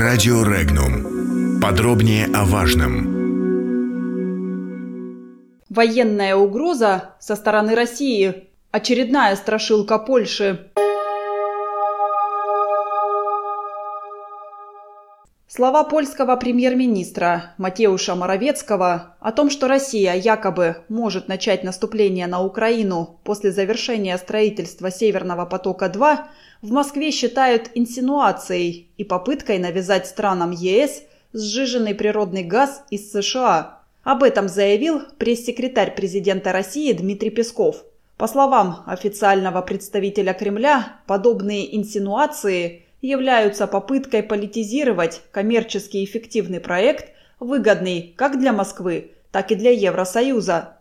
Радио Регнум. Подробнее о важном. Военная угроза со стороны России. Очередная страшилка Польши. Слова польского премьер-министра Матеуша Моровецкого о том, что Россия якобы может начать наступление на Украину после завершения строительства Северного потока-2, в Москве считают инсинуацией и попыткой навязать странам ЕС сжиженный природный газ из США. Об этом заявил пресс-секретарь президента России Дмитрий Песков. По словам официального представителя Кремля, подобные инсинуации – являются попыткой политизировать коммерчески эффективный проект, выгодный как для Москвы, так и для Евросоюза.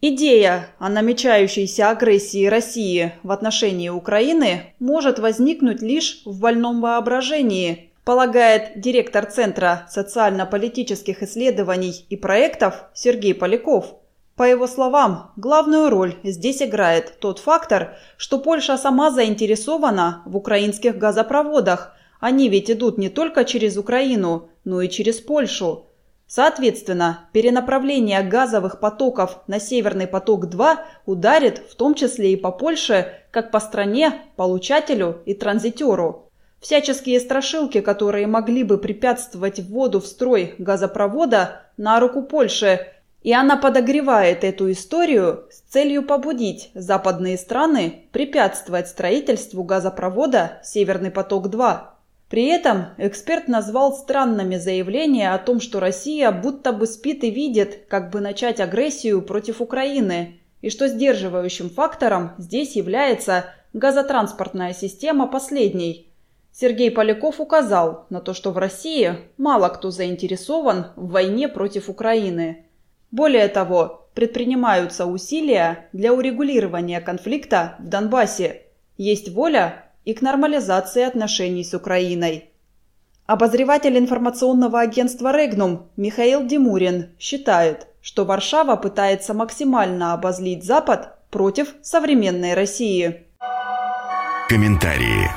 Идея о намечающейся агрессии России в отношении Украины может возникнуть лишь в больном воображении, полагает директор Центра социально-политических исследований и проектов Сергей Поляков – по его словам, главную роль здесь играет тот фактор, что Польша сама заинтересована в украинских газопроводах. Они ведь идут не только через Украину, но и через Польшу. Соответственно, перенаправление газовых потоков на Северный поток-2 ударит в том числе и по Польше, как по стране, получателю и транзитеру. Всяческие страшилки, которые могли бы препятствовать вводу в строй газопровода, на руку Польши – и она подогревает эту историю с целью побудить западные страны препятствовать строительству газопровода «Северный поток-2». При этом эксперт назвал странными заявления о том, что Россия будто бы спит и видит, как бы начать агрессию против Украины, и что сдерживающим фактором здесь является газотранспортная система последней. Сергей Поляков указал на то, что в России мало кто заинтересован в войне против Украины – более того, предпринимаются усилия для урегулирования конфликта в Донбассе. Есть воля и к нормализации отношений с Украиной. Обозреватель информационного агентства «Регнум» Михаил Димурин считает, что Варшава пытается максимально обозлить Запад против современной России. Комментарии.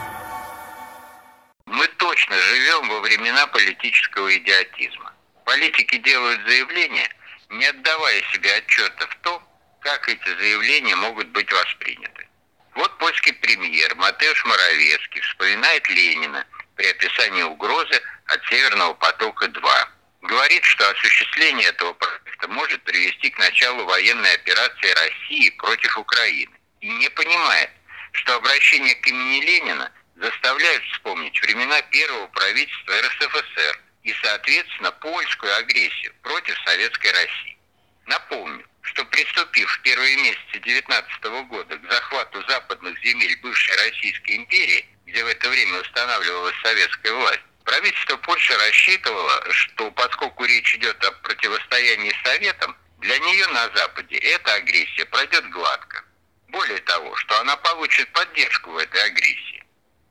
Мы точно живем во времена политического идиотизма. Политики делают заявления – не отдавая себе отчета в том, как эти заявления могут быть восприняты. Вот польский премьер Матеуш Моровецкий вспоминает Ленина при описании угрозы от Северного потока-2. Говорит, что осуществление этого проекта может привести к началу военной операции России против Украины. И не понимает, что обращение к имени Ленина заставляет вспомнить времена первого правительства РСФСР – и, соответственно, польскую агрессию против Советской России. Напомню, что приступив в первые месяцы 19 года к захвату западных земель бывшей Российской империи, где в это время устанавливалась советская власть, правительство Польши рассчитывало, что поскольку речь идет о противостоянии Советам, для нее на Западе эта агрессия пройдет гладко. Более того, что она получит поддержку в этой агрессии.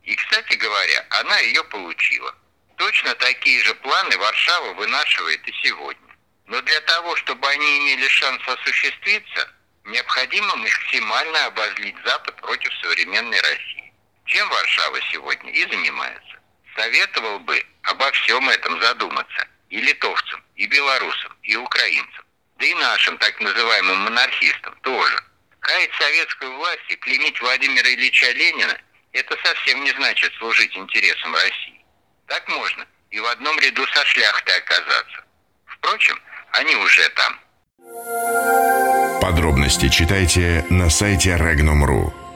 И, кстати говоря, она ее получила. Точно такие же планы Варшава вынашивает и сегодня. Но для того, чтобы они имели шанс осуществиться, необходимо максимально обозлить Запад против современной России. Чем Варшава сегодня и занимается. Советовал бы обо всем этом задуматься и литовцам, и белорусам, и украинцам, да и нашим так называемым монархистам тоже. Хаять советскую власть и клеймить Владимира Ильича Ленина – это совсем не значит служить интересам России. Так можно и в одном ряду со шляхтой оказаться. Впрочем, они уже там. Подробности читайте на сайте Regnum.ru.